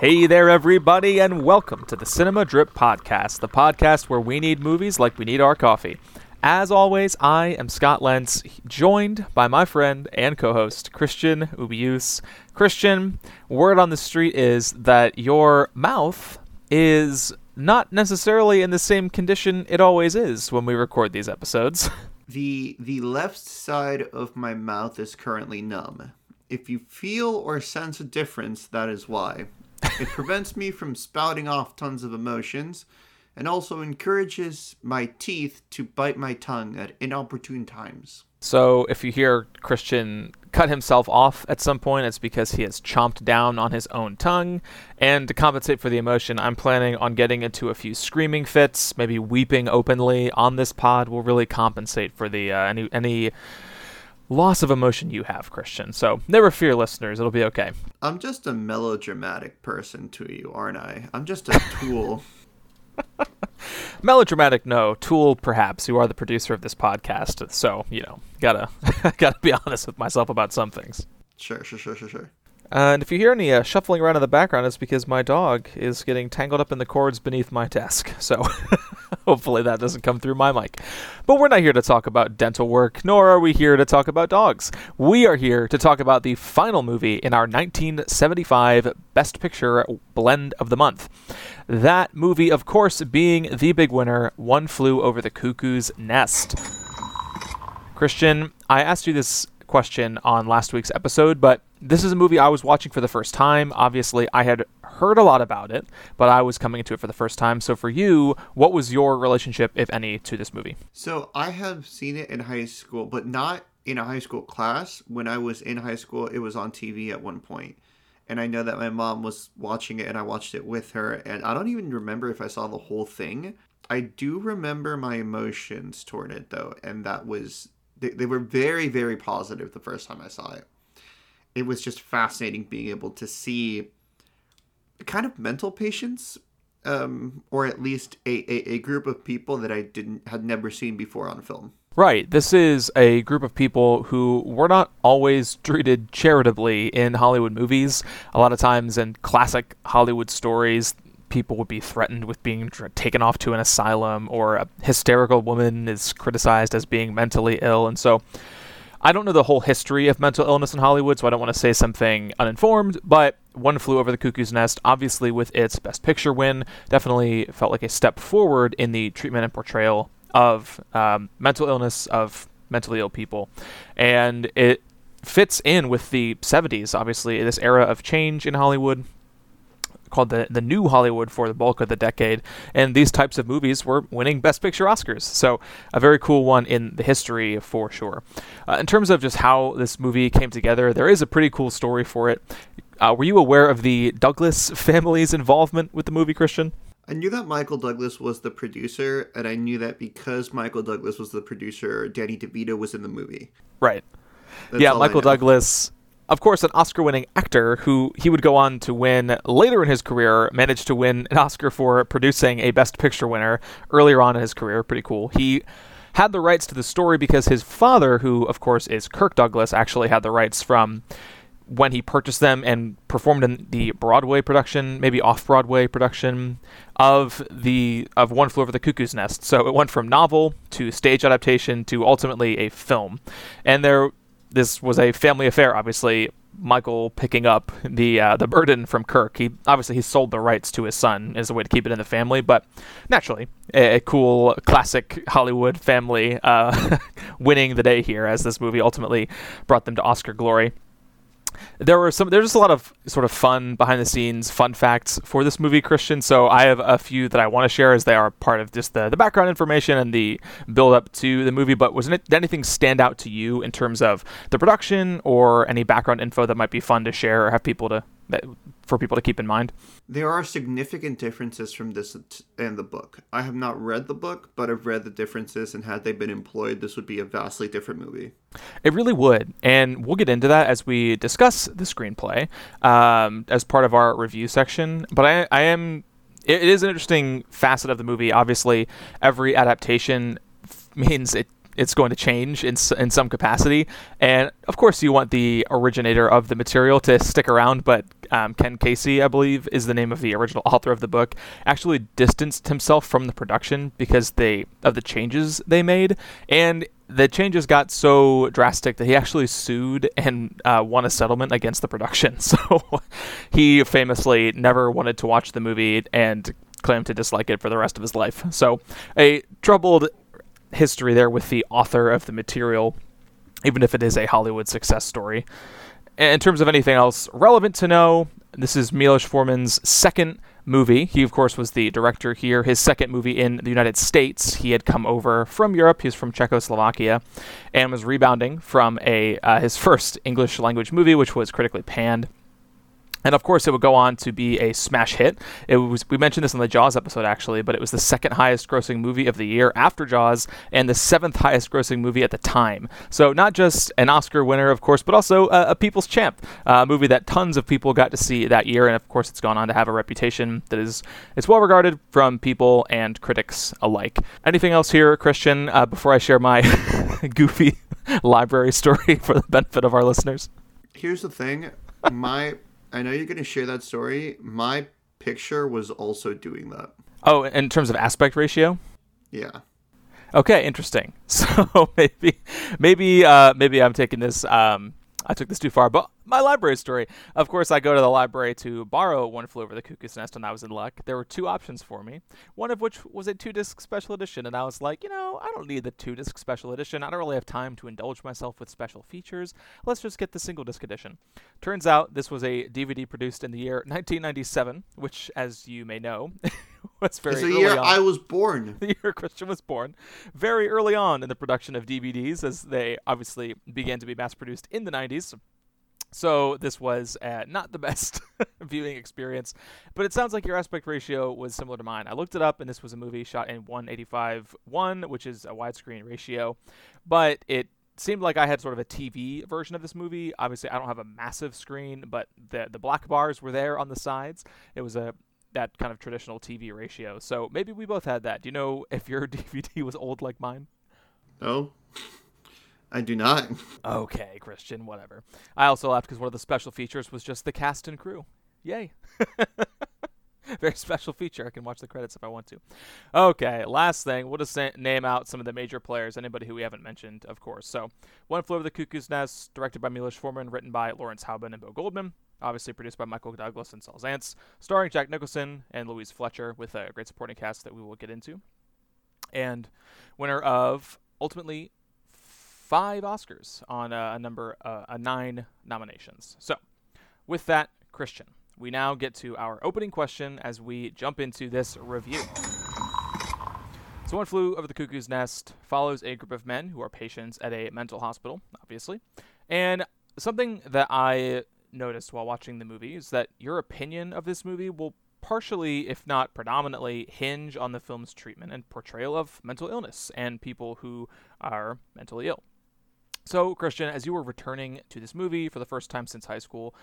Hey there, everybody, and welcome to the Cinema Drip Podcast, the podcast where we need movies like we need our coffee. As always, I am Scott Lentz, joined by my friend and co host, Christian Ubius. Christian, word on the street is that your mouth is not necessarily in the same condition it always is when we record these episodes. The the left side of my mouth is currently numb. If you feel or sense a difference, that is why. It prevents me from spouting off tons of emotions and also encourages my teeth to bite my tongue at inopportune times. So if you hear Christian cut himself off at some point, it's because he has chomped down on his own tongue. And to compensate for the emotion, I'm planning on getting into a few screaming fits, maybe weeping openly on this pod will really compensate for the uh, any any loss of emotion you have, Christian. So never fear, listeners, it'll be okay. I'm just a melodramatic person to you, aren't I? I'm just a tool. Melodramatic, no. Tool, perhaps. You are the producer of this podcast, so you know, gotta gotta be honest with myself about some things. Sure, sure, sure, sure, sure. And if you hear any uh, shuffling around in the background, it's because my dog is getting tangled up in the cords beneath my desk. So hopefully that doesn't come through my mic. But we're not here to talk about dental work, nor are we here to talk about dogs. We are here to talk about the final movie in our 1975 Best Picture Blend of the Month. That movie, of course, being the big winner, One Flew Over the Cuckoo's Nest. Christian, I asked you this question on last week's episode, but this is a movie I was watching for the first time. Obviously, I had heard a lot about it, but I was coming into it for the first time. So, for you, what was your relationship, if any, to this movie? So, I have seen it in high school, but not in a high school class. When I was in high school, it was on TV at one point. And I know that my mom was watching it and I watched it with her. And I don't even remember if I saw the whole thing. I do remember my emotions toward it, though. And that was, they, they were very, very positive the first time I saw it it was just fascinating being able to see kind of mental patients um, or at least a, a, a, group of people that I didn't had never seen before on film. Right. This is a group of people who were not always treated charitably in Hollywood movies. A lot of times in classic Hollywood stories, people would be threatened with being taken off to an asylum, or a hysterical woman is criticized as being mentally ill. And so I don't know the whole history of mental illness in Hollywood, so I don't want to say something uninformed, but One Flew Over the Cuckoo's Nest, obviously with its Best Picture win, definitely felt like a step forward in the treatment and portrayal of um, mental illness, of mentally ill people. And it fits in with the 70s, obviously, this era of change in Hollywood, called the the new Hollywood for the bulk of the decade, and these types of movies were winning Best Picture Oscars. So a very cool one in the history for sure. Uh, in terms of just how this movie came together, there is a pretty cool story for it. Uh, were you aware of the Douglas family's involvement with the movie, Christian? I knew that Michael Douglas was the producer, and I knew that because Michael Douglas was the producer, Danny DeVito was in the movie. Right. That's yeah, Michael Douglas of course, an Oscar winning actor who he would go on to win later in his career, managed to win an Oscar for producing a Best Picture winner earlier on in his career. Pretty cool. He had the rights to the story because his father, who of course is Kirk Douglas, actually had the rights from when he purchased them and performed in the Broadway production, maybe off Broadway production of the of One Flew Over the Cuckoo's Nest. So it went from novel to stage adaptation to ultimately a film. And there this was a family affair. Obviously, Michael picking up the uh, the burden from Kirk. He obviously he sold the rights to his son as a way to keep it in the family, but naturally, a, a cool classic Hollywood family uh, winning the day here as this movie ultimately brought them to Oscar glory there were some there's just a lot of sort of fun behind the scenes fun facts for this movie christian. So i have a few that i want to share as they are part of just the, the background information and the build up to the movie. But was it, did anything stand out to you in terms of the production or any background info that might be fun to share or have people to that for people to keep in mind? There are significant differences from this and the book. I have not read the book, but I've read the differences, and had they been employed, this would be a vastly different movie. It really would, and we'll get into that as we discuss the screenplay um, as part of our review section. But I, I am. It is an interesting facet of the movie. Obviously, every adaptation means it it's going to change in, in some capacity. And of course, you want the originator of the material to stick around, but um, Ken Kesey, I believe, is the name of the original author of the book, actually distanced himself from the production because they of the changes they made, and the changes got so drastic that he actually sued and uh, won a settlement against the production. So he famously never wanted to watch the movie and claimed to dislike it for the rest of his life. So a troubled history there with the author of the material, even if it is a Hollywood success story. In terms of anything else relevant to know, this is Milos Forman's second movie. He, of course, was the director here. His second movie in the United States. He had come over from Europe. He's from Czechoslovakia, and was rebounding from a uh, his first English language movie, which was critically panned. And of course, it would go on to be a smash hit. It was we mentioned this in the Jaws episode actually, but it was the second highest grossing movie of the year after Jaws, and the seventh highest grossing movie at the time. So not just an Oscar winner, of course, but also a, a people's champ, a movie that tons of people got to see that year. And of course, it's gone on to have a reputation that is it's well regarded from people and critics alike. Anything else here, Christian? Uh, before I share my goofy library story for the benefit of our listeners. Here's the thing, my I know you're going to share that story. My picture was also doing that. Oh, in terms of aspect ratio? Yeah. Okay, interesting. So maybe, maybe, uh, maybe I'm taking this um, I took this too far, but my library story. Of course, I go to the library to borrow One Flew Over the Cuckoo's Nest, and I was in luck. There were two options for me, one of which was a two disc special edition, and I was like, you know, I don't need the two disc special edition. I don't really have time to indulge myself with special features. Let's just get the single disc edition. Turns out this was a DVD produced in the year 1997, which, as you may know, was very early. it's the year on. I was born. The year Christian was born. Very early on in the production of DVDs, as they obviously began to be mass produced in the 90s. So this was uh, not the best viewing experience, but it sounds like your aspect ratio was similar to mine. I looked it up, and this was a movie shot in 185:1, which is a widescreen ratio, but it seemed like I had sort of a TV version of this movie. Obviously, I don't have a massive screen, but the the black bars were there on the sides. It was a that kind of traditional TV ratio. So maybe we both had that. Do you know if your DVD was old like mine? No. I do not. Okay, Christian, whatever. I also laughed because one of the special features was just the cast and crew. Yay. Very special feature. I can watch the credits if I want to. Okay, last thing. We'll just name out some of the major players, anybody who we haven't mentioned, of course. So, One Flew Over the Cuckoo's Nest, directed by Milos Forman, written by Lawrence Hauben and Bill Goldman. Obviously produced by Michael Douglas and Saul Zaentz, starring Jack Nicholson and Louise Fletcher, with a great supporting cast that we will get into. And winner of ultimately five Oscars on a, a number, uh, nine nominations. So, with that, Christian, we now get to our opening question as we jump into this review. So, One Flew Over the Cuckoo's Nest follows a group of men who are patients at a mental hospital, obviously. And something that I noticed while watching the movie is that your opinion of this movie will partially, if not predominantly, hinge on the film's treatment and portrayal of mental illness and people who are mentally ill. So, Christian, as you were returning to this movie for the first time since high school,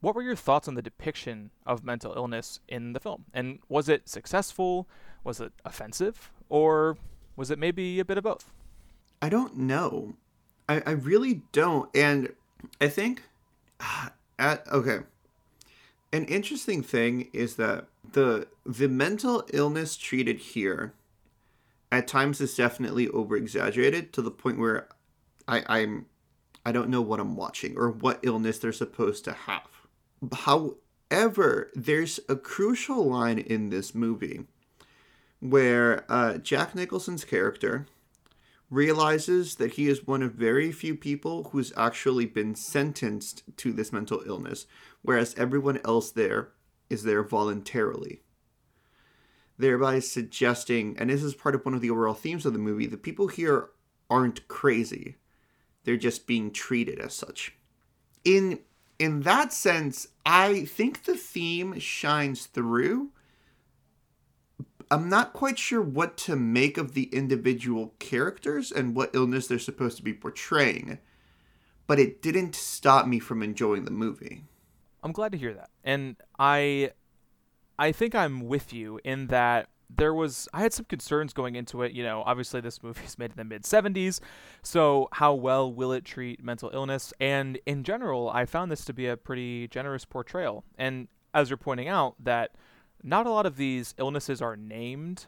what were your thoughts on the depiction of mental illness in the film? And was it successful? Was it offensive? Or was it maybe a bit of both? I don't know. I, I really don't. And I think uh, at okay. An interesting thing is that the the mental illness treated here at times is definitely over exaggerated to the point where I, I'm I don't know what I'm watching or what illness they're supposed to have. However, there's a crucial line in this movie where uh, Jack Nicholson's character realizes that he is one of very few people who's actually been sentenced to this mental illness, whereas everyone else there is there voluntarily. Thereby suggesting, and this is part of one of the overall themes of the movie, the people here aren't crazy they're just being treated as such. In in that sense, I think the theme shines through. I'm not quite sure what to make of the individual characters and what illness they're supposed to be portraying, but it didn't stop me from enjoying the movie. I'm glad to hear that. And I I think I'm with you in that there was I had some concerns going into it. You know, obviously this movie is made in the mid 70s, so how well will it treat mental illness? And in general, I found this to be a pretty generous portrayal. And as you're pointing out, that not a lot of these illnesses are named.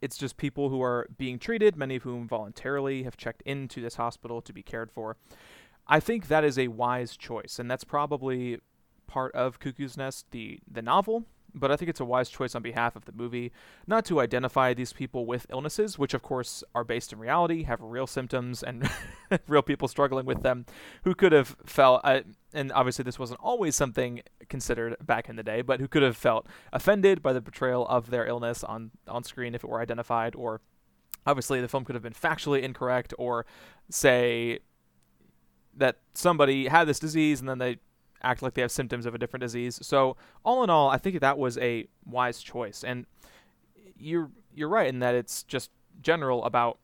It's just people who are being treated, many of whom voluntarily have checked into this hospital to be cared for. I think that is a wise choice, and that's probably part of Cuckoo's Nest, the the novel, but I think it's a wise choice on behalf of the movie not to identify these people with illnesses, which of course are based in reality, have real symptoms, and real people struggling with them who could have felt, uh, and obviously this wasn't always something considered back in the day, but who could have felt offended by the portrayal of their illness on, on screen if it were identified, or obviously the film could have been factually incorrect, or say that somebody had this disease and then they act like they have symptoms of a different disease. So all in all, I think that was a wise choice. And you're you're right in that it's just general about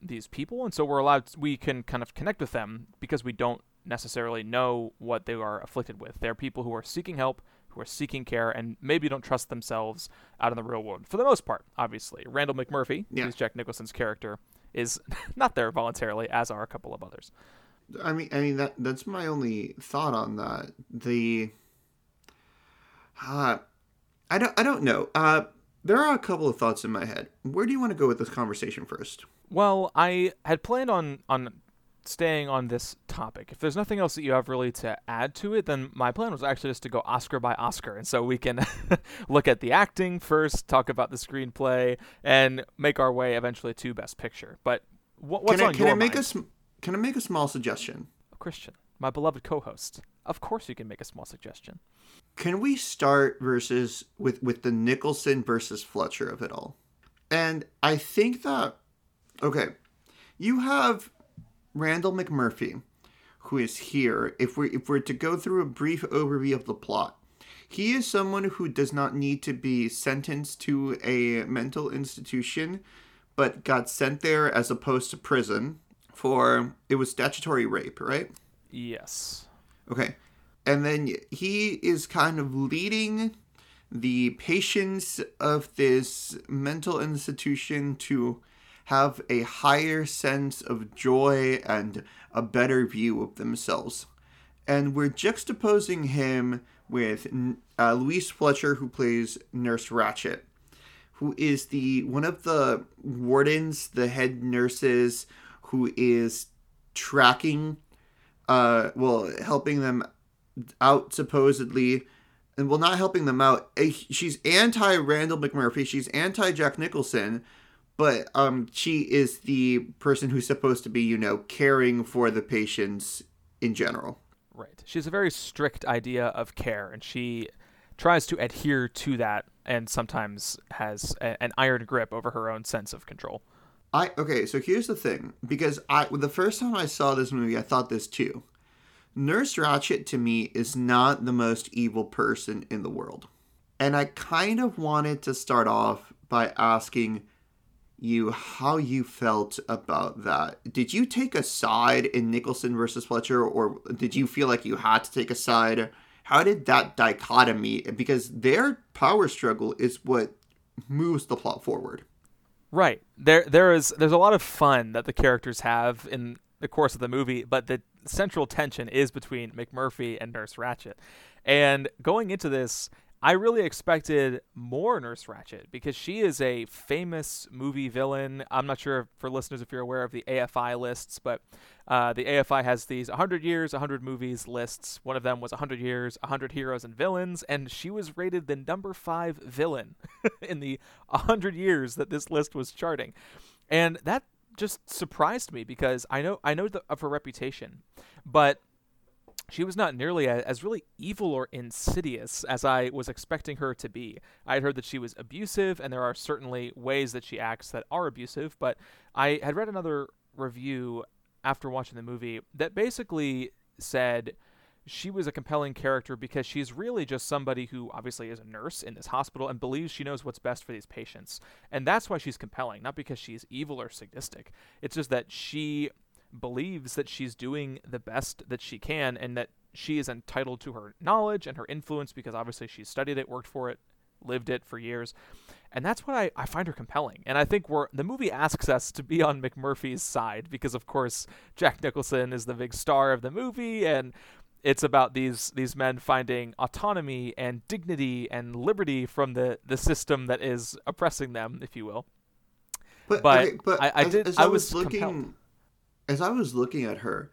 these people, and so we're allowed to, we can kind of connect with them because we don't necessarily know what they are afflicted with. They're people who are seeking help, who are seeking care, and maybe don't trust themselves out in the real world for the most part. Obviously, Randall McMurphy, yeah. who's Jack Nicholson's character, is not there voluntarily, as are a couple of others. I mean, I mean that that's my only thought on that. The uh, I don't I don't know. Uh, there are a couple of thoughts in my head. Where do you want to go with this conversation first? Well, I had planned on on staying on this topic. If there's nothing else that you have really to add to it, then my plan was actually just to go Oscar by Oscar, and so we can look at the acting first, talk about the screenplay, and make our way eventually to Best Picture. But what, what's can I, on can your I make mind? a sm- can I make a small suggestion? Christian, my beloved co-host. Of course, you can make a small suggestion. Can we start versus with with the Nicholson versus Fletcher of it all? And I think that okay, you have Randall McMurphy, who is here. If we if we're to go through a brief overview of the plot, he is someone who does not need to be sentenced to a mental institution, but got sent there as opposed to prison for it was statutory rape, right? Yes. Okay. And then he is kind of leading the patients of this mental institution to have a higher sense of joy and a better view of themselves. And we're juxtaposing him with uh, Louise Fletcher, who plays Nurse Ratched, who is the one of the wardens, the head nurses who is tracking, uh, well, helping them out supposedly, and well, not helping them out. She's anti Randall McMurphy. She's anti Jack Nicholson, but um, she is the person who's supposed to be, you know, caring for the patients in general. Right. She has a very strict idea of care, and she tries to adhere to that, and sometimes has a, an iron grip over her own sense of control. I okay, so here's the thing because I the first time I saw this movie, I thought this too. Nurse Ratched to me is not the most evil person in the world. And I kind of wanted to start off by asking you how you felt about that. Did you take a side in Nicholson versus Fletcher, or did you feel like you had to take a side? How did that dichotomy, because their power struggle is what moves the plot forward. Right. There there is there's a lot of fun that the characters have in the course of the movie, but the central tension is between McMurphy and Nurse Ratched. And going into this, I really expected more Nurse Ratched because she is a famous movie villain. I'm not sure for listeners if you're aware of the AFI lists, but uh, the AFI has these 100 years, 100 movies lists. One of them was 100 years, 100 heroes and villains, and she was rated the number five villain in the 100 years that this list was charting. And that just surprised me because I know I know the, of her reputation, but she was not nearly as really evil or insidious as I was expecting her to be. I had heard that she was abusive, and there are certainly ways that she acts that are abusive, but I had read another review after watching the movie that basically said she was a compelling character because she's really just somebody who obviously is a nurse in this hospital and believes she knows what's best for these patients. And that's why she's compelling, not because she's evil or sadistic. It's just that she believes that she's doing the best that she can and that she is entitled to her knowledge and her influence because obviously she's studied it, worked for it, lived it for years. And that's what I, I find her compelling. And I think we're the movie asks us to be on McMurphy's side because of course Jack Nicholson is the big star of the movie and it's about these these men finding autonomy and dignity and liberty from the, the system that is oppressing them, if you will. But, but, okay, but I, I did I, I was, was looking compelled. As I was looking at her,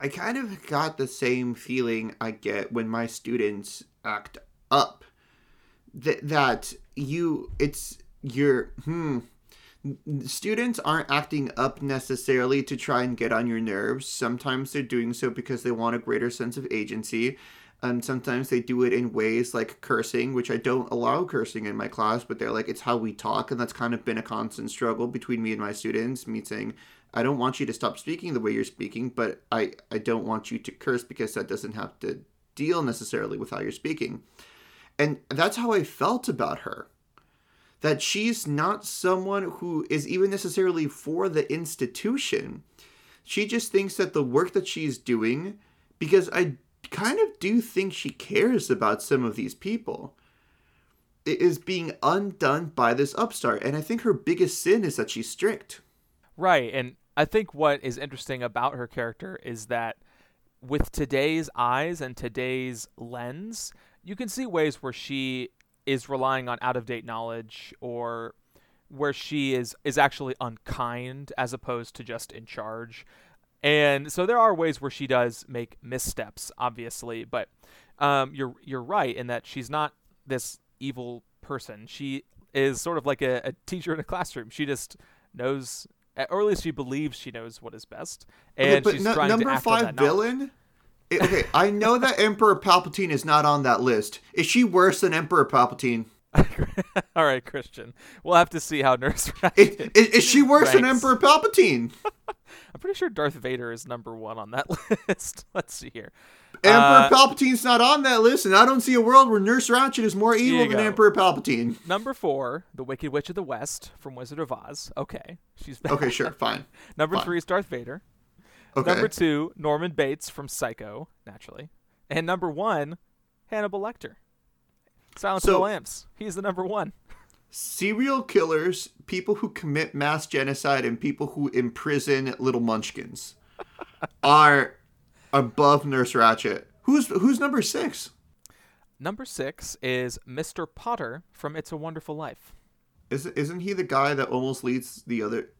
I kind of got the same feeling I get when my students act up. That that you it's your hmm students aren't acting up necessarily to try and get on your nerves. Sometimes they're doing so because they want a greater sense of agency. And sometimes they do it in ways like cursing, which I don't allow cursing in my class, but they're like, it's how we talk. And that's kind of been a constant struggle between me and my students. Me saying, I don't want you to stop speaking the way you're speaking, but I, I don't want you to curse because that doesn't have to deal necessarily with how you're speaking. And that's how I felt about her that she's not someone who is even necessarily for the institution. She just thinks that the work that she's doing, because I kind of do think she cares about some of these people, is being undone by this upstart. And I think her biggest sin is that she's strict. Right. And I think what is interesting about her character is that with today's eyes and today's lens, you can see ways where she is relying on out of date knowledge or where she is is actually unkind as opposed to just in charge. And so there are ways where she does make missteps, obviously, but um, you're you're right in that she's not this evil person. She is sort of like a, a teacher in a classroom. She just knows, or at least she believes she knows what is best, and okay, she's n- trying number to act five villain. Knowledge okay, I know that Emperor Palpatine is not on that list. Is she worse than Emperor Palpatine? All right, Christian. We'll have to see how Nurse is, is, is, she worse ranks. than Emperor Palpatine? I'm pretty sure Darth Vader is number one on that list. Let's see here. Emperor uh, Palpatine's not on that list, and I don't see a world where Nurse Ratched is more evil than go. Emperor Palpatine. Number four, the Wicked Witch of the West from Wizard of Oz. Okay, she's bad. okay. Sure, fine. number fine. three is Darth Vader. Okay. Number two, Norman Bates from Psycho, naturally. And number one, Hannibal Lecter. Silence so, of the Lambs. He's the number one. Serial killers, people who commit mass genocide, and people who imprison little munchkins are above Nurse Ratched. Who's who's number six? Number six is Mr. Potter from It's a Wonderful Life. Is isn't he the guy that almost leads the other?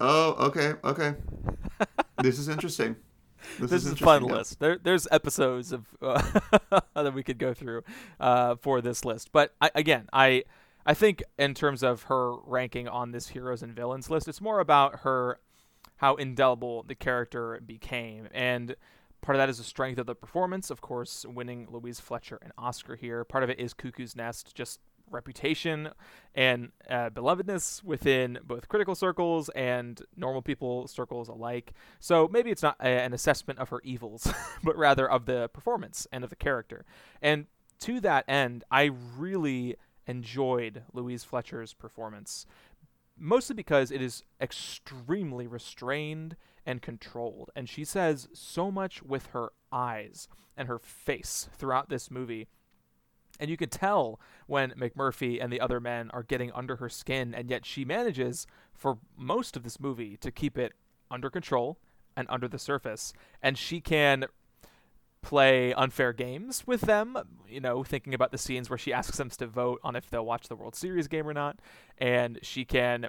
Oh, okay, okay. this is interesting. This, this is, is a fun list. There, there's episodes of uh, that we could go through uh, for this list, but I, again, I I think in terms of her ranking on this heroes and villains list, it's more about her how indelible the character became, and part of that is the strength of the performance. Of course, winning Louise Fletcher an Oscar here. Part of it is Cuckoo's Nest, just reputation and uh, belovedness within both critical circles and normal people circles alike. So maybe it's not a, an assessment of her evils, but rather of the performance and of the character. And to that end, I really enjoyed Louise Fletcher's performance, mostly because it is extremely restrained and controlled. And she says so much with her eyes and her face throughout this movie and you can tell when McMurphy and the other men are getting under her skin, and yet she manages, for most of this movie, to keep it under control and under the surface. And she can play unfair games with them, you know, thinking about the scenes where she asks them to vote on if they'll watch the World Series game or not. And she can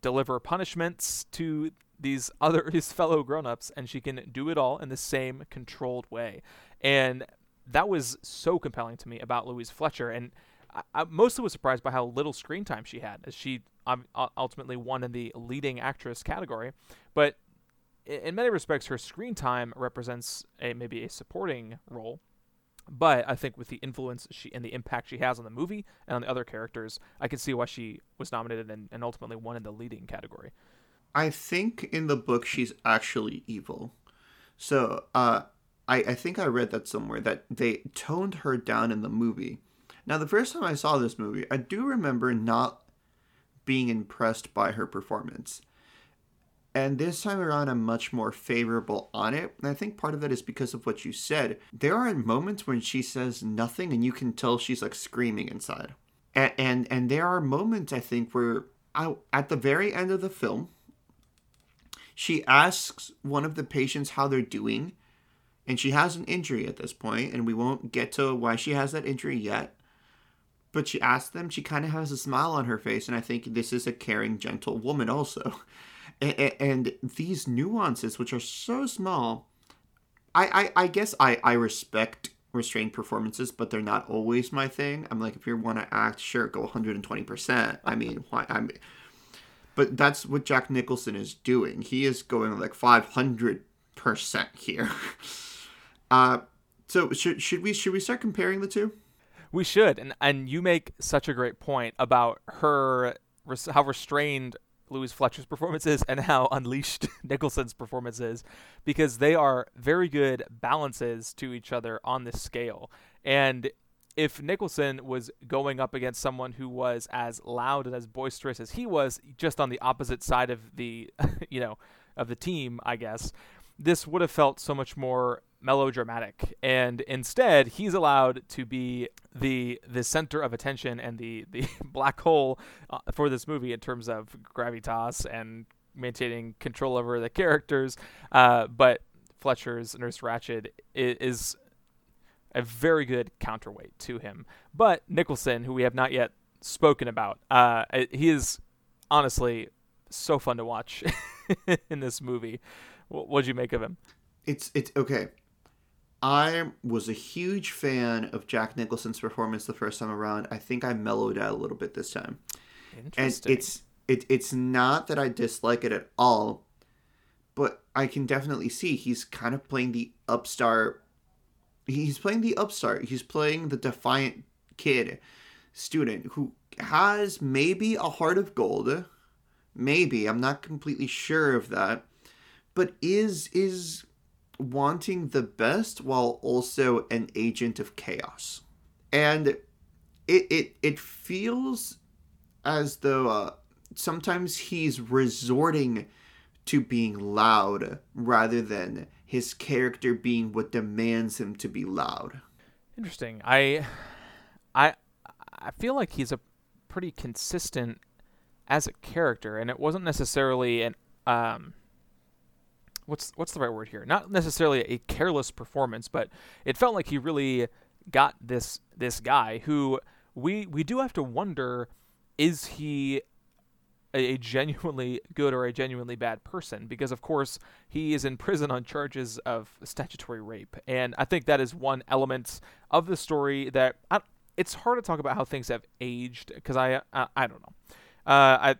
deliver punishments to these other his fellow grown-ups and she can do it all in the same controlled way. And that was so compelling to me about Louise Fletcher, and I, I mostly was surprised by how little screen time she had, as she um, ultimately won in the leading actress category. But in many respects, her screen time represents a maybe a supporting role. But I think with the influence she and the impact she has on the movie and on the other characters, I can see why she was nominated and, and ultimately won in the leading category. I think in the book she's actually evil. So uh, I, I think I read that somewhere that they toned her down in the movie. Now, the first time I saw this movie, I do remember not being impressed by her performance. And this time around, I'm much more favorable on it. And I think part of that is because of what you said. There are moments when she says nothing and you can tell she's like screaming inside. and and, and there are moments I think where I, at the very end of the film, she asks one of the patients how they're doing, and she has an injury at this point, and we won't get to why she has that injury yet. But she asks them, she kind of has a smile on her face, and I think this is a caring, gentle woman, also. And, these nuances, which are so small, I, I, I guess I, I respect restrained performances, but they're not always my thing. I'm like, if you want to act, sure, go 120%. I mean, why? I'm, but that's what Jack Nicholson is doing. He is going like 500% here. uh, so should, should we should we start comparing the two? We should, and and you make such a great point about her how restrained Louise Fletcher's performances and how unleashed Nicholson's performance is because they are very good balances to each other on this scale. And if Nicholson was going up against someone who was as loud and as boisterous as he was, just on the opposite side of the, you know, of the team, I guess, this would have felt so much more melodramatic. And instead he's allowed to be the the center of attention and the the black hole uh, for this movie in terms of gravitas and maintaining control over the characters. Uh, but Fletcher's Nurse Ratched is, is a very good counterweight to him. But Nicholson who we have not yet spoken about uh, he is honestly so fun to watch in this movie. What'd you make of him? It's it's okay I was a huge fan of Jack Nicholson's performance the first time around. I think I mellowed out a little bit this time. And it's it, it's not that I dislike it at all, but I can definitely see he's kind of playing the upstart. He's playing the upstart. He's playing the defiant kid student who has maybe a heart of gold. Maybe I'm not completely sure of that, but is is wanting the best while also an agent of chaos. And it it it feels as though uh, sometimes he's resorting to being loud rather than his character being what demands him to be loud. Interesting. I I I feel like he's a pretty consistent as a character and it wasn't necessarily an um what's what's the right word here? Not necessarily a careless performance, but it felt like he really got this this guy who we we do have to wonder is he a, genuinely good or a genuinely bad person because of course he is in prison on charges of statutory rape and I think that is one element of the story that I, it's hard to talk about how things have aged because I, I I don't know. Uh, I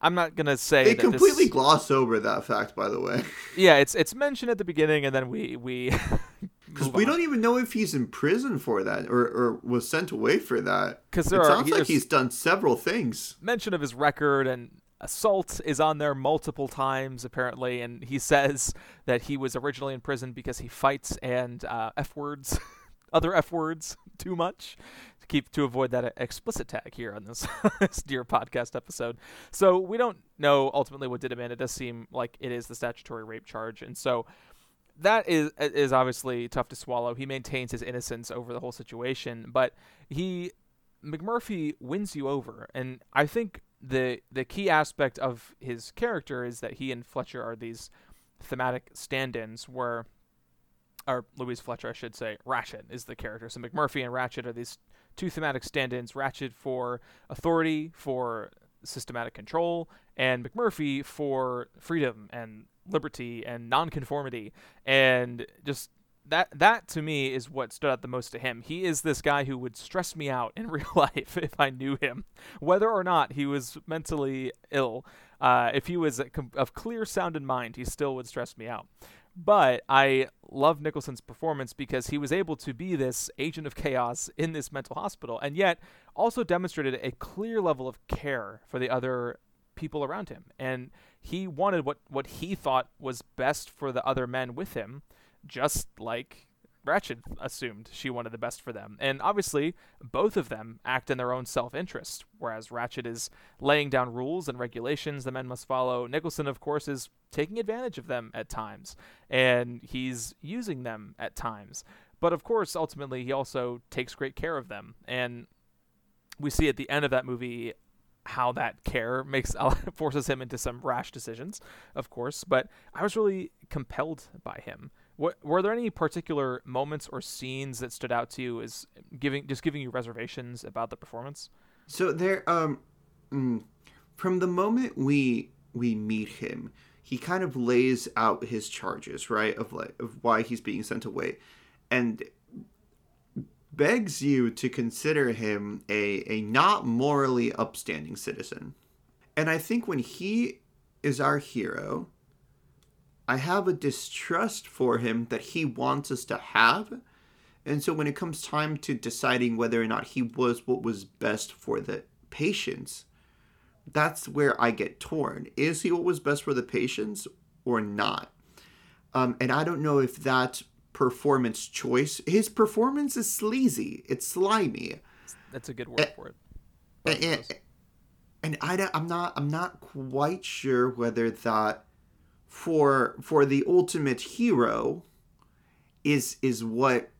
I'm not gonna say they completely this... gloss over that fact. By the way, yeah, it's it's mentioned at the beginning, and then we we because we on. don't even know if he's in prison for that or, or was sent away for that. Because it are, sounds like he's done several things. Mention of his record and assault is on there multiple times apparently, and he says that he was originally in prison because he fights and uh, f words, other f words too much to keep to avoid that explicit tag here on this, this dear podcast episode. So we don't know ultimately what did him in. It does seem like it is the statutory rape charge, and so that is is obviously tough to swallow. He maintains his innocence over the whole situation, but he McMurphy wins you over, and I think the the key aspect of his character is that he and Fletcher are these thematic stand-ins where or Louise Fletcher, I should say, Ratched is the character. So McMurphy and Ratched are these two thematic stand-ins: Ratched for authority, for systematic control, and McMurphy for freedom and liberty and nonconformity. And just that that to me is what stood out the most to him. He is this guy who would stress me out in real life if I knew him, whether or not he was mentally ill. Uh, if he was of clear sound in mind, he still would stress me out. But I love Nicholson's performance because he was able to be this agent of chaos in this mental hospital and yet also demonstrated a clear level of care for the other people around him. And he wanted what, what he thought was best for the other men with him, just like Ratched assumed she wanted the best for them. And obviously, both of them act in their own self interest, whereas Ratched is laying down rules and regulations the men must follow. Nicholson, of course, is taking advantage of them at times, and he's using them at times. But of course, ultimately, he also takes great care of them. And we see at the end of that movie how that care makes forces him into some rash decisions, of course. But I was really compelled by him. What, were there any particular moments or scenes that stood out to you as giving just giving you reservations about the performance? So there, um, mm, from the moment we we meet him, he kind of lays out his charges, right, of like of why he's being sent away, and begs you to consider him a a not morally upstanding citizen. And I think when he is our hero, I have a distrust for him that he wants us to have. And so when it comes time to deciding whether or not he was what was best for the patients, that's where I get torn. Is he what was best for the patients or not? Um, and I don't know if that performance choice, his performance is sleazy. It's slimy. That's a good word and, for it. And, and I, I'm not I'm not quite sure whether that for for the ultimate hero is is what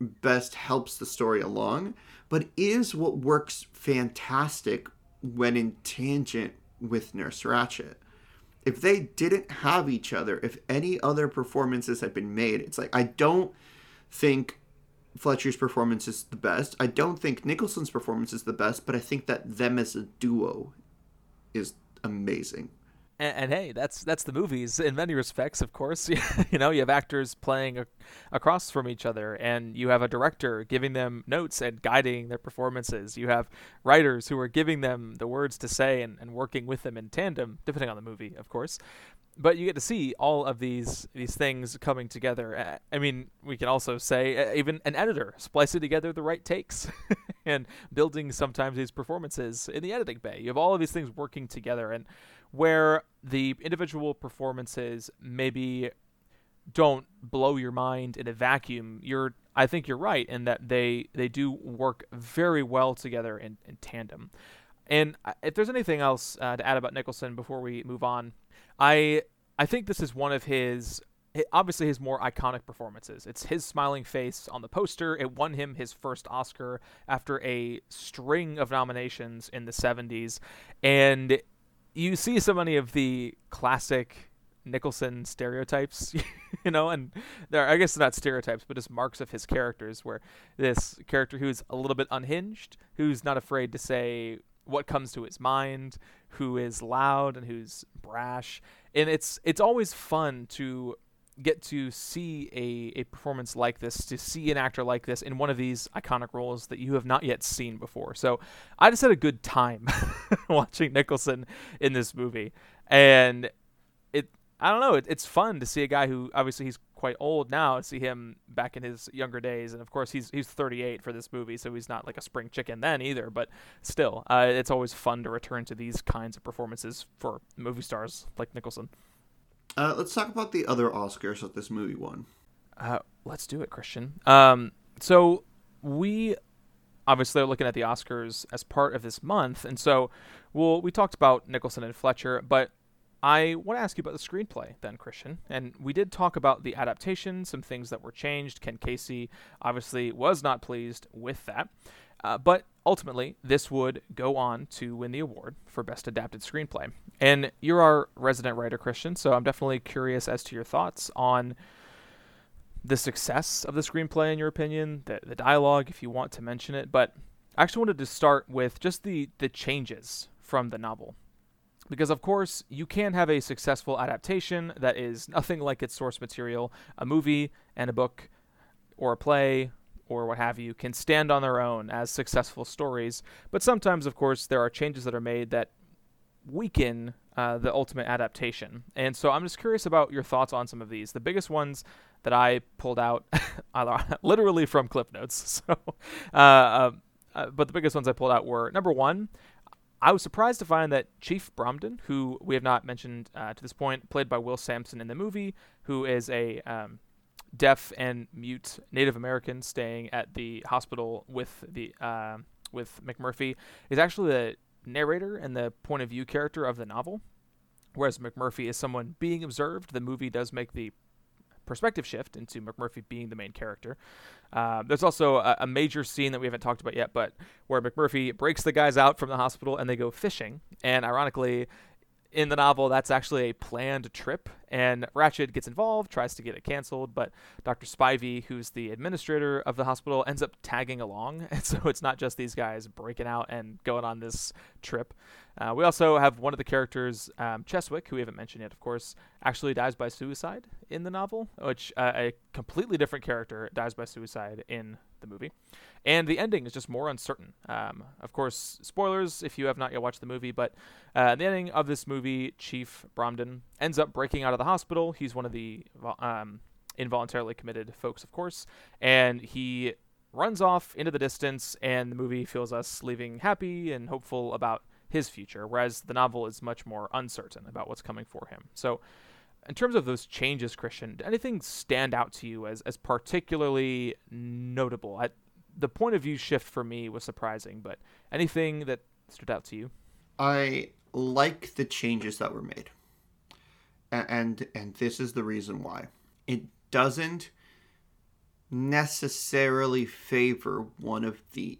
best helps the story along, but is what works fantastic when in tangent with Nurse Ratched. If they didn't have each other, if any other performances had been made, it's like I don't think Fletcher's performance is the best. I don't think Nicholson's performance is the best, but I think that them as a duo is amazing and, and, hey, that's that's the movies in many respects. Of course, you know you have actors playing a, across from each other, and you have a director giving them notes and guiding their performances. You have writers who are giving them the words to say and, and working with them in tandem, depending on the movie, of course. But you get to see all of these these things coming together. I mean, we can also say even an editor splicing together the right takes and building sometimes these performances in the editing bay. You have all of these things working together, and where the individual performances maybe don't blow your mind in a vacuum. You're I think you're right in that they they do work very well together in, in tandem. And if there's anything else uh, to add about Nicholson before we move on, I I think this is one of his obviously his more iconic performances. It's his smiling face on the poster. It won him his first Oscar after a string of nominations in the 70s. And you see so many of the classic Nicholson stereotypes, you know, and there I guess not stereotypes, but just marks of his characters where this character who's a little bit unhinged, who's not afraid to say what comes to his mind, who is loud and who's brash. And it's it's always fun to get to see a, a performance like this, to see an actor like this in one of these iconic roles that you have not yet seen before. So I just had a good time watching Nicholson in this movie. And it I don't know, it, it's fun to see a guy who obviously he's quite old now, see him back in his younger days. And of course he's he's 38 for this movie, so he's not like a spring chicken then either, but still, uh, it's always fun to return to these kinds of performances for movie stars like Nicholson. Uh, let's talk about the other Oscars that this movie won. Uh, let's do it, Christian. Um, so we obviously are looking at the Oscars as part of this month, and so well, we talked about Nicholson and Fletcher, but I want to ask you about the screenplay then, Christian. And we did talk about the adaptation, some things that were changed. Ken Kesey obviously was not pleased with that. Uh, but ultimately, this would go on to win the award for Best Adapted Screenplay. And you're our resident writer, Christian, so I'm definitely curious as to your thoughts on the success of the screenplay, in your opinion, the, the dialogue, if you want to mention it. But I actually wanted to start with just the, the changes from the novel. Because, of course, you can have a successful adaptation that is nothing like its source material. A movie and a book or a play or what have you can stand on their own as successful stories. But sometimes, of course, there are changes that are made that weaken uh, the ultimate adaptation. And so I'm just curious about your thoughts on some of these. The biggest ones that I pulled out, literally from Cliff Notes. So, uh, uh, uh, but the biggest ones I pulled out were number one. I was surprised to find that Chief Bromden, who we have not mentioned uh, to this point, played by Will Sampson in the movie, who is a um, deaf and mute Native American staying at the hospital with the uh, with McMurphy, is actually the narrator and the point of view character of the novel. Whereas McMurphy is someone being observed. The movie does make the perspective shift into McMurphy being the main character. Uh, there's also a, a, major scene that we haven't talked about yet, but where McMurphy breaks the guys out from the hospital and they go fishing. And ironically, in the novel, that's actually a planned trip, and Ratched gets involved, tries to get it canceled, but Dr. Spivey, who's the administrator of the hospital, ends up tagging along, and so it's not just these guys breaking out and going on this trip. Uh, we also have one of the characters, um, Cheswick, who we haven't mentioned yet, of course, actually dies by suicide in the novel, which uh, a completely different character dies by suicide in the movie. And the ending is just more uncertain. Um, of course, spoilers if you have not yet watched the movie, but uh, the ending of this movie, Chief Bromden ends up breaking out of the hospital. He's one of the um, involuntarily committed folks, of course, and he runs off into the distance, and the movie feels us leaving happy and hopeful about his future, whereas the novel is much more uncertain about what's coming for him. So, in terms of those changes, Christian, anything stand out to you as, as particularly notable? I, the point of view shift for me was surprising, but anything that stood out to you? I like the changes that were made. And and this is the reason why. It doesn't necessarily favor one of the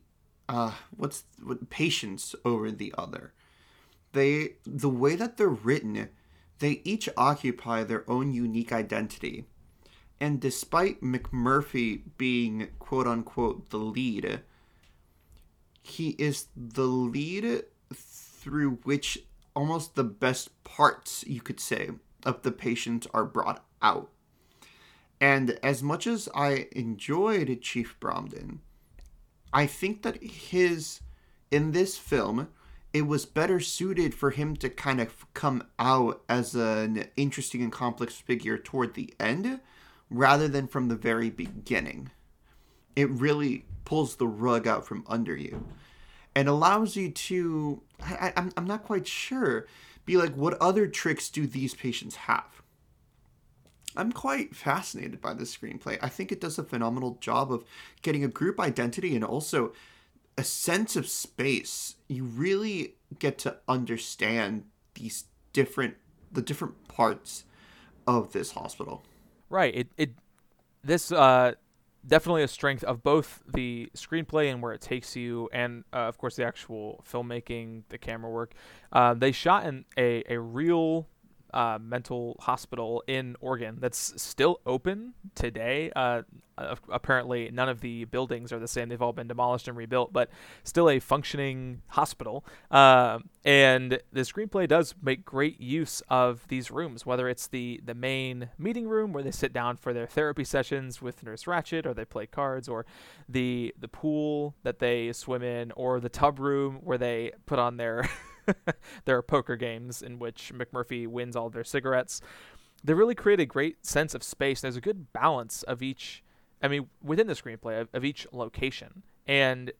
uh what's what patients over the other. They the way that they're written, they each occupy their own unique identity and despite McMurphy being quote unquote the lead, he is the lead through which almost the best parts, you could say, of the patient are brought out. And as much as I enjoyed Chief Bromden, I think that his, in this film, it was better suited for him to kind of come out as an interesting and complex figure toward the end rather than from the very beginning. It really pulls the rug out from under you and allows you to, I, I'm, I'm not quite sure, be like, what other tricks do these patients have? I'm quite fascinated by this screenplay. I think it does a phenomenal job of getting a group identity and also a sense of space. You really get to understand these different the different parts of this hospital. Right. It it this uh definitely a strength of both the screenplay and where it takes you, and uh, of course the actual filmmaking, the camera work. Uh, they shot in a a real uh, mental hospital in Oregon that's still open today. Uh, apparently, none of the buildings are the same; they've all been demolished and rebuilt, but still a functioning hospital. Uh, and the screenplay does make great use of these rooms, whether it's the the main meeting room where they sit down for their therapy sessions with Nurse Ratched, or they play cards, or the the pool that they swim in, or the tub room where they put on their there are poker games in which McMurphy wins all their cigarettes. They really create a great sense of space. There's a good balance of each, I mean, within the screenplay of, of each location, and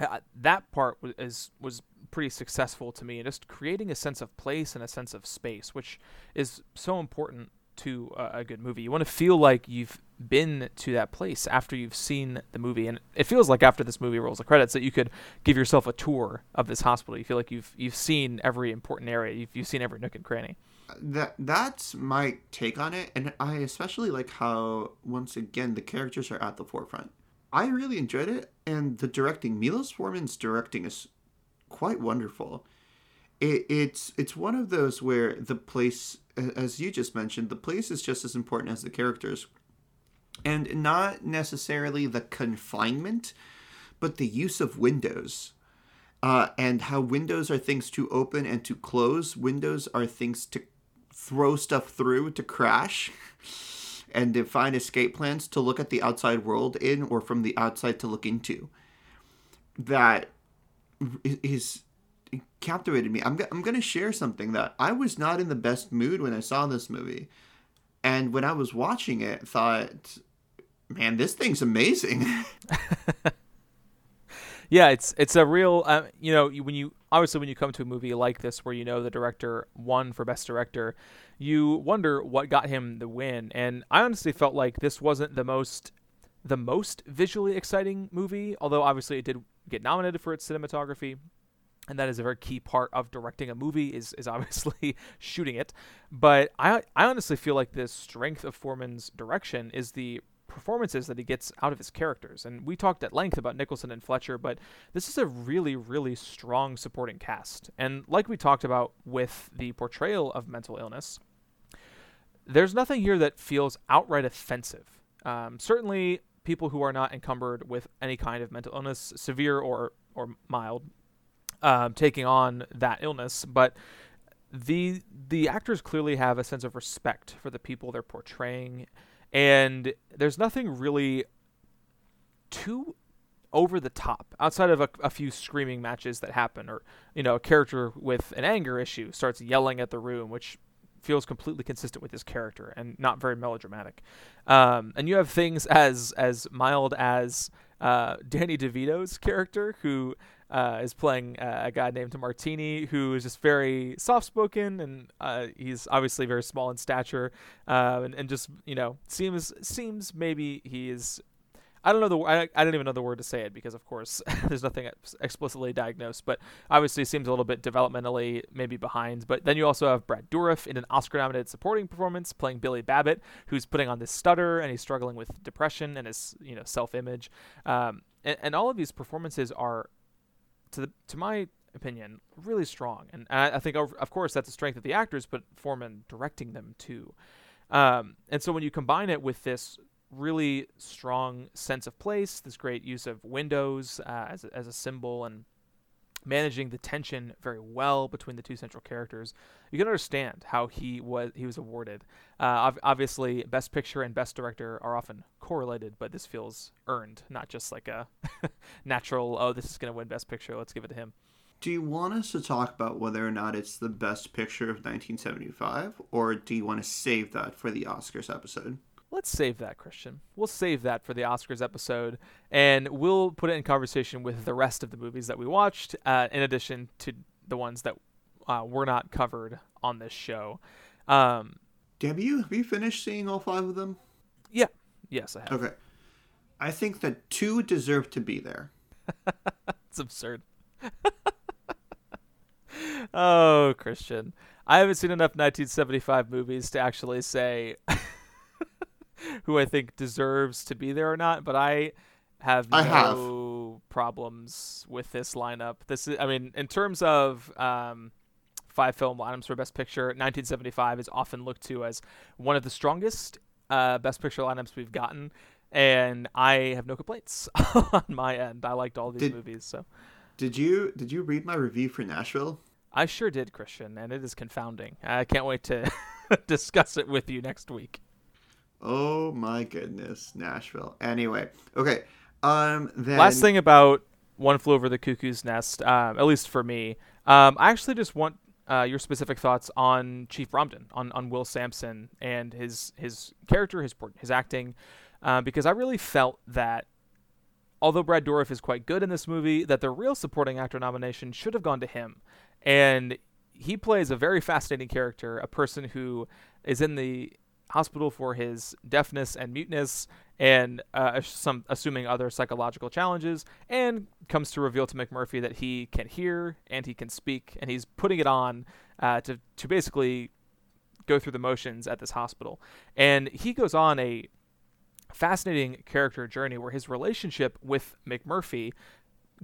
uh, that part was is, was pretty successful to me. Just creating a sense of place and a sense of space, which is so important to a, good movie. You want to feel like you've been to that place after you've seen the movie, and it feels like after this movie rolls the credits that you could give yourself a tour of this hospital. You feel like you've you've seen every important area, you've you've seen every nook and cranny. Uh, that that's my take on it, and I especially like how once again the characters are at the forefront. I really enjoyed it, and the directing, Milos Forman's directing is quite wonderful. It, it's it's one of those where the place as you just mentioned, the place is just as important as the characters. And not necessarily the confinement, but the use of windows. Uh, and how windows are things to open and to close. Windows are things to throw stuff through, to crash, and to find escape plans to look at the outside world in or from the outside to look into. That is captivated me. I'm, I'm going to share something that I was not in the best mood when I saw this movie. And when I was watching it, thought, man, this thing's amazing. yeah, it's it's a real, uh, you know, when you obviously when you come to a movie like this where you know the director won for best director, you wonder what got him the win. And I honestly felt like this wasn't the most the most visually exciting movie, although obviously it did get nominated for its cinematography and that is a very key part of directing a movie is is obviously shooting it. But I I honestly feel like the strength of Forman's direction is the performances that he gets out of his characters. And we talked at length about Nicholson and Fletcher, but this is a really, really strong supporting cast. And like we talked about with the portrayal of mental illness, there's nothing here that feels outright offensive. Um, certainly, people who are not encumbered with any kind of mental illness, severe or or mild, um, taking on that illness, but the the actors clearly have a sense of respect for the people they're portraying, and there's nothing really too over the top outside of a, a, few screaming matches that happen or you know a character with an anger issue starts yelling at the room which feels completely consistent with his character and not very melodramatic. Um, and you have things as as mild as uh, Danny DeVito's character, who uh, is playing uh, a guy named Martini, who is just very soft spoken, and uh, he's obviously very small in stature, uh, and, and just you know seems seems maybe he is I don't know the I, I don't even know the word to say it because of course there's nothing explicitly diagnosed, but obviously seems a little bit developmentally maybe behind. But then you also have Brad Dourif in an Oscar-nominated supporting performance playing Billy Babbitt, who's putting on this stutter and he's struggling with depression and his you know self-image, um, and, and all of these performances are, to the to my opinion, really strong. And I, I think of course that's the strength of the actors, but Forman directing them too. Um, and so when you combine it with this really strong sense of place, this great use of windows uh, as, as a symbol, and managing the tension very well between the two central characters. You can understand how he was he was awarded. Uh, obviously, Best Picture and Best Director are often correlated, but this feels earned, not just like a natural. Oh, this is going to win Best Picture. Let's give it to him. Do you want us to talk about whether or not it's the best picture of 1975, or do you want to save that for the Oscars episode? Let's save that, Christian. We'll save that for the Oscars episode, and we'll put it in conversation with the rest of the movies that we watched, uh, in addition to the ones that uh, were not covered on this show. Um, have you have you finished seeing all five of them? Yeah. Yes, I have. Okay. I think that two deserve to be there. it's absurd. oh, Christian. I haven't seen enough 1975 movies to actually say who I think deserves to be there or not, but I have I no have. problems with this lineup. This is, I mean, in terms of um, five film lineups for Best Picture, 1975 is often looked to as one of the strongest uh, Best Picture lineups we've gotten, and I have no complaints on my end. I liked all these did, movies. So, did you did you read my review for Nashville? I sure did, Christian, and it is confounding. I can't wait to discuss it with you next week. Oh my goodness, Nashville. Anyway, okay. Um, then last thing about One Flew Over the Cuckoo's Nest, um, at least for me, um, I actually just want uh, your specific thoughts on Chief Bromden, on, on Will Sampson and his his character, his his acting, uh, because I really felt that although Brad Dourif is quite good in this movie, that the real supporting actor nomination should have gone to him, and he plays a very fascinating character, a person who is in the hospital for his deafness and muteness and uh, some assuming other psychological challenges and comes to reveal to McMurphy that he can hear and he can speak and he's putting it on uh, to to basically go through the motions at this hospital. And he goes on a fascinating character journey where his relationship with McMurphy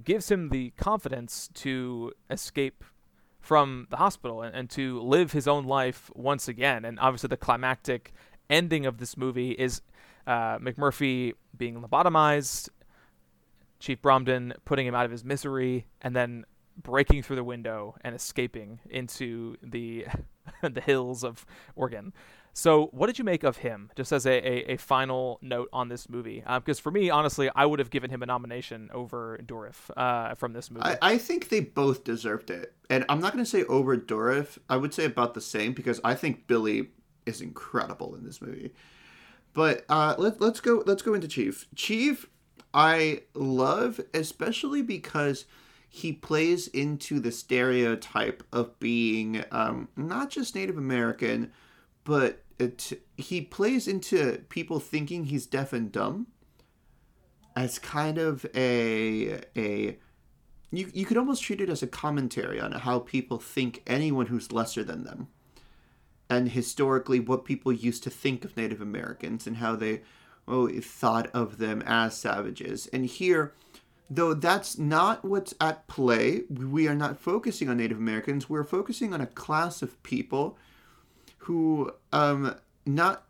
gives him the confidence to escape from the hospital and, and to live his own life once again. And obviously, the climactic ending of this movie is uh, McMurphy being lobotomized, Chief Bromden putting him out of his misery, and then breaking through the window and escaping into the the hills of Oregon. So, what did you make of him, just as a, a, a final note on this movie? Because uh, for me, honestly, I would have given him a nomination over Dourif uh, from this movie. I, I, think they both deserved it. And I'm not going to say over Dourif. I would say about the same because I think Billy is incredible in this movie. But uh, let, let's go let's go into Chief. Chief, I love, especially because he plays into the stereotype of being um, not just Native American, but it, he plays into people thinking he's deaf and dumb as kind of a a you you could almost treat it as a commentary on how people think anyone who's lesser than them, and historically what people used to think of Native Americans and how they oh thought of them as savages. And here, though that's not what's at play, we are not focusing on Native Americans. We're focusing on a class of people who um not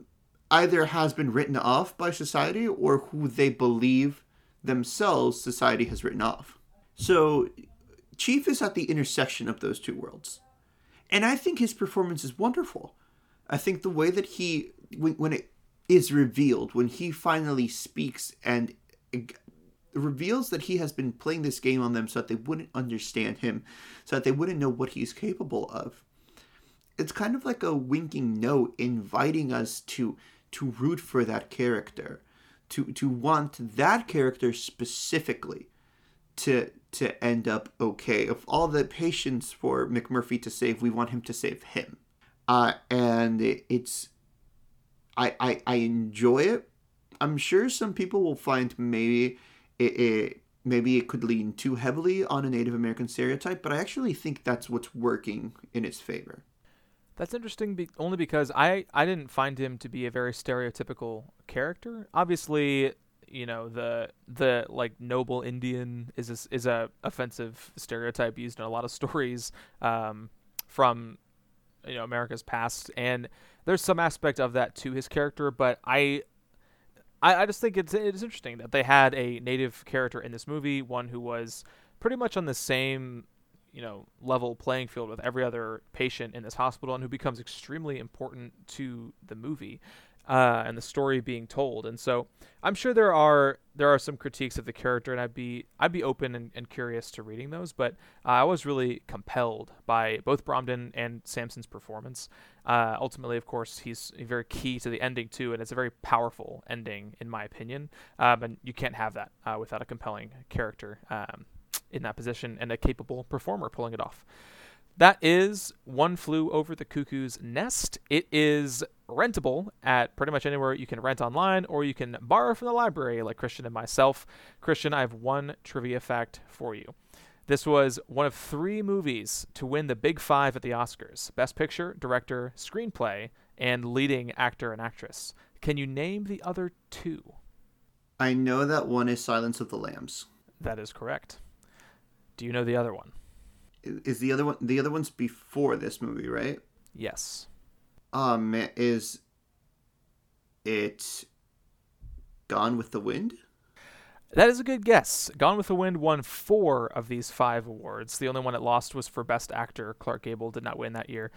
either has been written off by society or who they believe themselves society has written off. So Chief is at the intersection of those two worlds. And I think his performance is wonderful. I think the way that he, when, when it is revealed, when he finally speaks and reveals that he has been playing this game on them so that they wouldn't understand him, so that they wouldn't know what he's capable of. It's kind of like a winking note inviting us to to root for that character, to to want that character specifically to to end up okay. Of all the patients for McMurphy to save, we want him to save him. Uh, and it, it's I, I I enjoy it. I'm sure some people will find maybe it, it maybe it could lean too heavily on a Native American stereotype, but I actually think that's what's working in its favor. That's interesting, be- only because I I didn't find him to be a very stereotypical character. Obviously, you know the the like noble Indian is a, is a offensive stereotype used in a lot of stories um, from you know America's past, and there's some aspect of that to his character. But I I, I just think it's it's interesting that they had a native character in this movie, one who was pretty much on the same you know level playing field with every other patient in this hospital and who becomes extremely important to the movie uh, and the story being told. And so i'm sure there are there are some critiques of the character and i'd be i'd be open and, and curious to reading those but uh, i was really compelled by both bromden and Sampson's performance. Uh, ultimately of course he's very key to the ending too and it's a very powerful ending in my opinion. Um, and you can't have that uh, without a compelling character um, in that position and a capable performer pulling it off. That is One Flew Over the Cuckoo's Nest. It is rentable at pretty much anywhere you can rent online or you can borrow from the library, like Christian and myself. Christian, I have one trivia fact for you. This was one of three movies to win the Big Five at the Oscars Best Picture, Director, Screenplay, and Leading Actor and Actress. Can you name the other two? I know that one is Silence of the Lambs. That is correct. Do you know the other one? Is the other one the other one's before this movie, right? Yes. Um, is it Gone with the Wind? That is a good guess. Gone with the Wind won four of these five awards. The only one it lost was for Best Actor. Clark Gable did not win that year.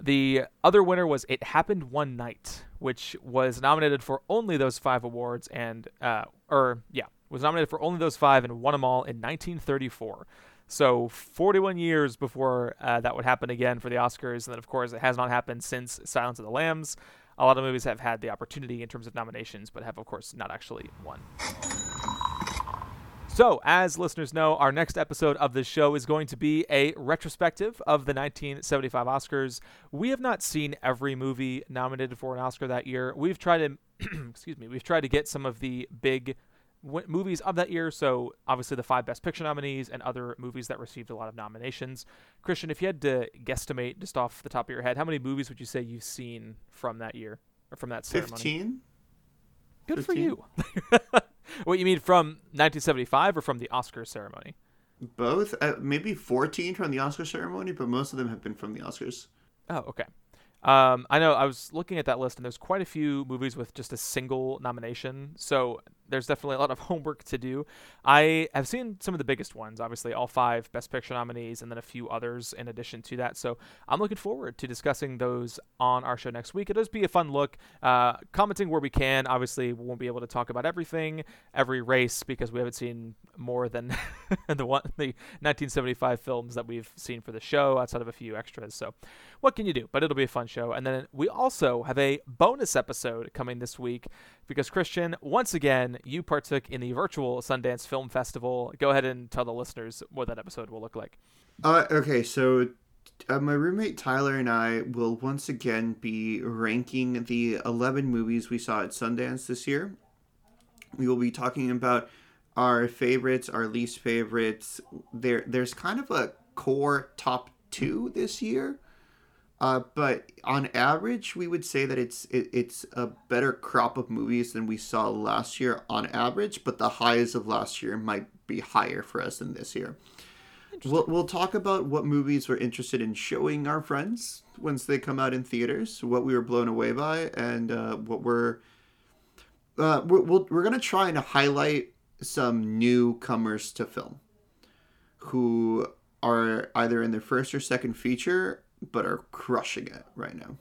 The other winner was It Happened One Night, which was nominated for only those five awards and, uh, or yeah, was nominated for only those five and won them all in 1934. So 41 years before uh, that would happen again for the Oscars, and then of course it has not happened since Silence of the Lambs. A lot of movies have had the opportunity in terms of nominations, but have of course not actually won. So, as listeners know, our next episode of this show is going to be a retrospective of the 1975 Oscars. We have not seen every movie nominated for an Oscar that year. We've tried to, excuse me, we've tried to get some of the big w- movies of that year. So obviously the five Best Picture nominees and other movies that received a lot of nominations. Christian, if you had to guesstimate just off the top of your head, how many movies would you say you've seen from that year or from that ceremony? Fifteen. Good 15? for you. what you mean from 1975 or from the Oscar ceremony? Both, uh, maybe 14 from the Oscar ceremony, but most of them have been from the Oscars. Oh, okay. Um, I know I was looking at that list, and there's quite a few movies with just a single nomination. So there's definitely a lot of homework to do. I have seen some of the biggest ones, obviously all five Best Picture nominees, and then a few others in addition to that. So I'm looking forward to discussing those on our show next week. It'll just be a fun look, uh, commenting where we can. Obviously, we won't be able to talk about everything, every race, because we haven't seen more than the one the 1975 films that we've seen for the show, outside of a few extras. So what can you do? But it'll be a fun show. And then we also have a bonus episode coming this week because Christian, once again, you partook in the virtual Sundance Film Festival. Go ahead and tell the listeners what that episode will look like. Uh, okay, so uh, my roommate Tyler and I will once again be ranking the 11 movies we saw at Sundance this year. We will be talking about our favorites, our least favorites. There, there's kind of a core top two this year. Uh, but on average, we would say that it's it, it's a better crop of movies than we saw last year on average. But the highs of last year might be higher for us than this year. We'll, we'll talk about what movies we're interested in showing our friends once they come out in theaters, what we were blown away by, and uh, what we're uh, we're, we'll, we're gonna try and highlight some newcomers to film who are either in their first or second feature but are crushing it right now.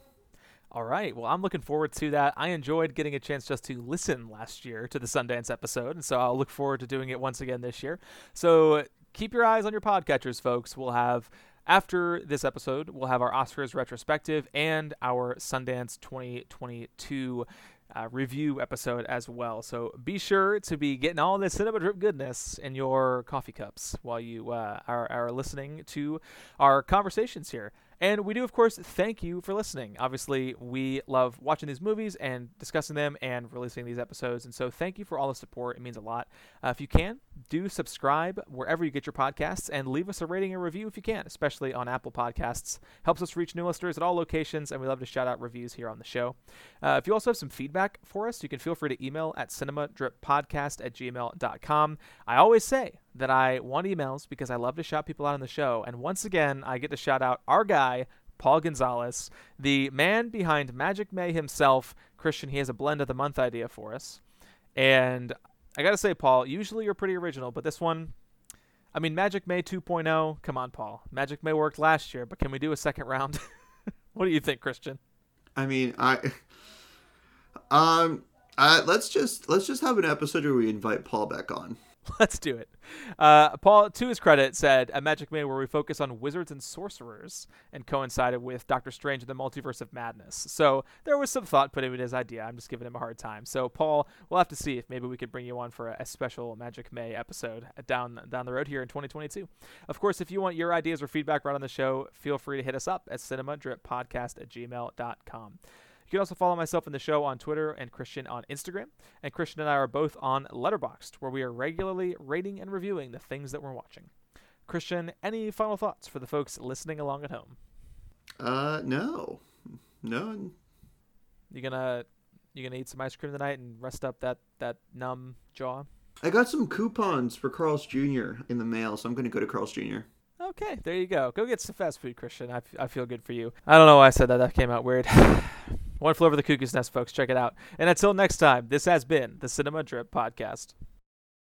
All right. Well, I'm looking forward to that. I enjoyed getting a chance just to listen last year to the Sundance episode, and so I'll look forward to doing it once again this year. So keep your eyes on your podcatchers, folks. We'll have after this episode, we'll have our Oscars retrospective and our Sundance 2022 uh, review episode as well. So be sure to be getting all this cinema drip goodness in your coffee cups while you uh, are, are listening to our conversations here. And we do, of course, thank you for listening. Obviously, we love watching these movies and discussing them and releasing these episodes. And so, thank you for all the support. It means a lot. Uh, if you can, do subscribe wherever you get your podcasts and leave us a rating and review if you can, especially on Apple Podcasts. Helps us reach new listeners at all locations, and we love to shout out reviews here on the show. Uh, if you also have some feedback for us, you can feel free to email at cinemadrippodcast at gmail.com. I always say, that I want emails because I love to shout people out on the show. And once again, I get to shout out our guy, Paul Gonzalez, the man behind Magic May himself. Christian, he has a blend of the month idea for us. And I got to say, Paul, usually you're pretty original, but this one, I mean, Magic May 2.0, come on, Paul. Magic May worked last year, but can we do a second round? what do you think, Christian? I mean, I. Um, uh, let's just let's just have an episode where we invite Paul back on. Let's do it. Uh, Paul, to his credit, said a Magic May where we focus on wizards and sorcerers and coincided with Doctor Strange and the Multiverse of Madness. So there was some thought put into his idea. I'm just giving him a hard time. So Paul, we'll have to see if maybe we could bring you on for a, a special Magic May episode down down the road here in 2022. Of course, if you want your ideas or feedback right on the show, feel free to hit us up at cinemadrippodcast at gmail.com. You can also follow myself in the show on Twitter and Christian on Instagram. And Christian and I are both on Letterboxd, where we are regularly rating and reviewing the things that we're watching. Christian, any final thoughts for the folks listening along at home? Uh, no, no. You gonna you gonna eat some ice cream tonight and rest up that that numb jaw? I got some coupons for Carl's Jr. in the mail, so I'm gonna go to Carl's Jr. Okay, there you go. Go get some fast food, Christian. I, f- I feel good for you. I don't know why I said that. That came out weird. One Flew Over the Cuckoo's Nest, folks. Check it out. And until next time, this has been the Cinema Drip Podcast.